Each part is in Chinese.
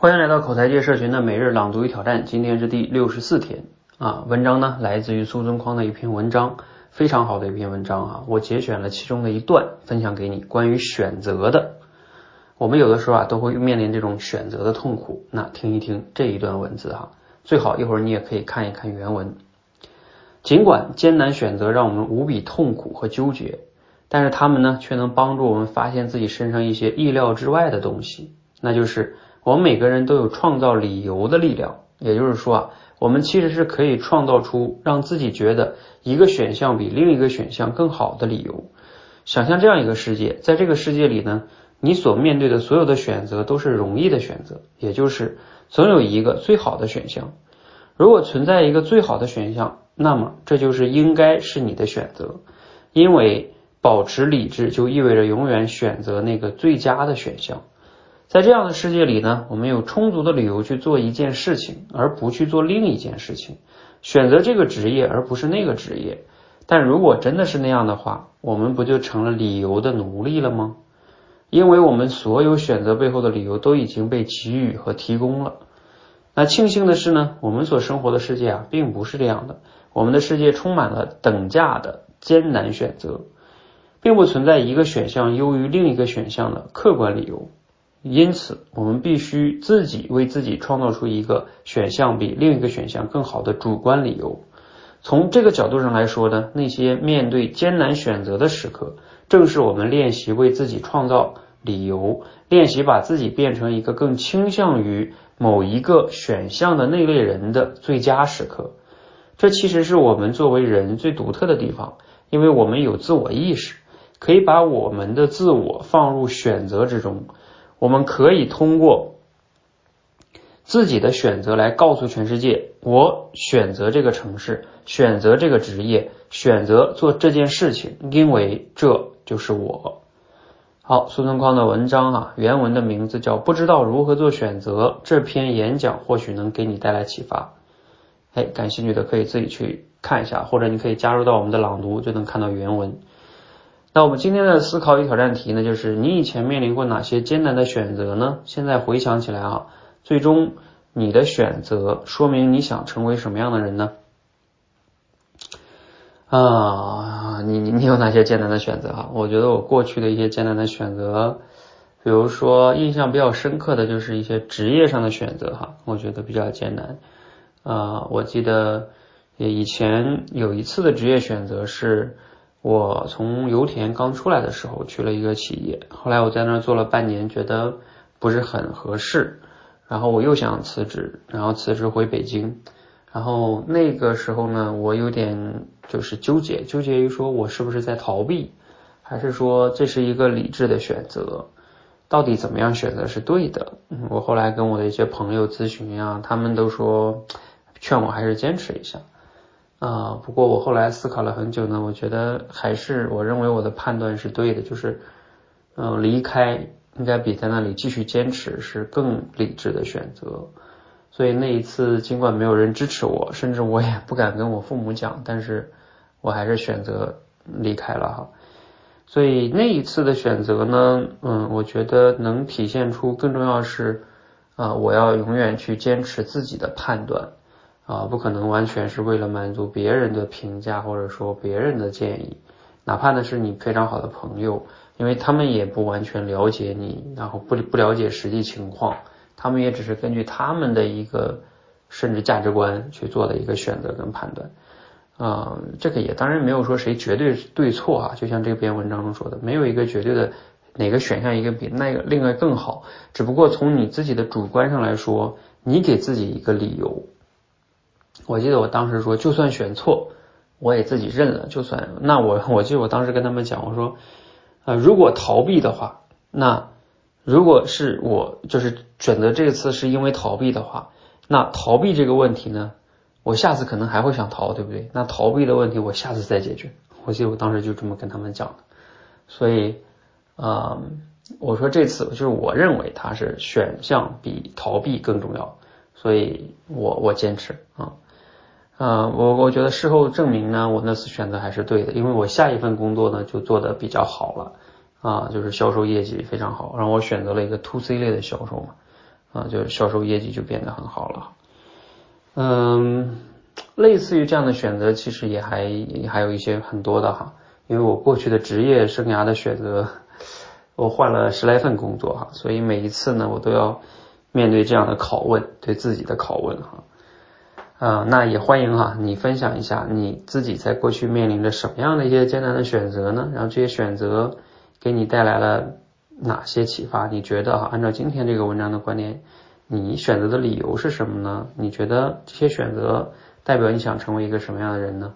欢迎来到口才界社群的每日朗读与挑战，今天是第六十四天啊。文章呢来自于苏尊匡的一篇文章，非常好的一篇文章啊。我节选了其中的一段分享给你，关于选择的。我们有的时候啊都会面临这种选择的痛苦，那听一听这一段文字哈，最好一会儿你也可以看一看原文。尽管艰难选择让我们无比痛苦和纠结，但是他们呢却能帮助我们发现自己身上一些意料之外的东西，那就是。我们每个人都有创造理由的力量，也就是说啊，我们其实是可以创造出让自己觉得一个选项比另一个选项更好的理由。想象这样一个世界，在这个世界里呢，你所面对的所有的选择都是容易的选择，也就是总有一个最好的选项。如果存在一个最好的选项，那么这就是应该是你的选择，因为保持理智就意味着永远选择那个最佳的选项。在这样的世界里呢，我们有充足的理由去做一件事情，而不去做另一件事情，选择这个职业而不是那个职业。但如果真的是那样的话，我们不就成了理由的奴隶了吗？因为我们所有选择背后的理由都已经被给予和提供了。那庆幸的是呢，我们所生活的世界啊，并不是这样的。我们的世界充满了等价的艰难选择，并不存在一个选项优于另一个选项的客观理由。因此，我们必须自己为自己创造出一个选项比另一个选项更好的主观理由。从这个角度上来说呢，那些面对艰难选择的时刻，正是我们练习为自己创造理由、练习把自己变成一个更倾向于某一个选项的那类人的最佳时刻。这其实是我们作为人最独特的地方，因为我们有自我意识，可以把我们的自我放入选择之中。我们可以通过自己的选择来告诉全世界：我选择这个城市，选择这个职业，选择做这件事情，因为这就是我。好，苏东匡的文章啊，原文的名字叫《不知道如何做选择》。这篇演讲或许能给你带来启发。哎，感兴趣的可以自己去看一下，或者你可以加入到我们的朗读，就能看到原文。那我们今天的思考与挑战题呢，就是你以前面临过哪些艰难的选择呢？现在回想起来啊，最终你的选择说明你想成为什么样的人呢？啊，你你你有哪些艰难的选择哈？我觉得我过去的一些艰难的选择，比如说印象比较深刻的就是一些职业上的选择哈，我觉得比较艰难。啊，我记得以前有一次的职业选择是。我从油田刚出来的时候去了一个企业，后来我在那儿做了半年，觉得不是很合适，然后我又想辞职，然后辞职回北京，然后那个时候呢，我有点就是纠结，纠结于说我是不是在逃避，还是说这是一个理智的选择，到底怎么样选择是对的？我后来跟我的一些朋友咨询啊，他们都说劝我还是坚持一下。啊，不过我后来思考了很久呢，我觉得还是我认为我的判断是对的，就是，嗯，离开应该比在那里继续坚持是更理智的选择。所以那一次，尽管没有人支持我，甚至我也不敢跟我父母讲，但是我还是选择离开了哈。所以那一次的选择呢，嗯，我觉得能体现出更重要是，啊，我要永远去坚持自己的判断。啊，不可能完全是为了满足别人的评价或者说别人的建议，哪怕呢是你非常好的朋友，因为他们也不完全了解你，然后不不了解实际情况，他们也只是根据他们的一个甚至价值观去做的一个选择跟判断。啊，这个也当然没有说谁绝对对错啊，就像这篇文章中说的，没有一个绝对的哪个选项一个比那个另外更好，只不过从你自己的主观上来说，你给自己一个理由。我记得我当时说，就算选错，我也自己认了。就算那我，我记得我当时跟他们讲，我说，呃，如果逃避的话，那如果是我就是选择这次是因为逃避的话，那逃避这个问题呢，我下次可能还会想逃，对不对？那逃避的问题我下次再解决。我记得我当时就这么跟他们讲的。所以，啊，我说这次就是我认为它是选项比逃避更重要，所以我我坚持啊。啊，我我觉得事后证明呢，我那次选择还是对的，因为我下一份工作呢就做的比较好了，啊，就是销售业绩非常好，然后我选择了一个 to C 类的销售嘛，啊，就是销售业绩就变得很好了。嗯，类似于这样的选择，其实也还还有一些很多的哈，因为我过去的职业生涯的选择，我换了十来份工作哈，所以每一次呢，我都要面对这样的拷问，对自己的拷问哈。啊，那也欢迎哈，你分享一下你自己在过去面临着什么样的一些艰难的选择呢？然后这些选择给你带来了哪些启发？你觉得哈，按照今天这个文章的观点，你选择的理由是什么呢？你觉得这些选择代表你想成为一个什么样的人呢？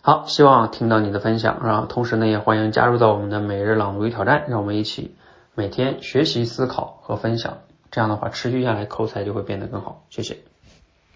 好，希望听到你的分享，然后同时呢，也欢迎加入到我们的每日朗读与挑战，让我们一起每天学习、思考和分享，这样的话持续下来，口才就会变得更好。谢谢。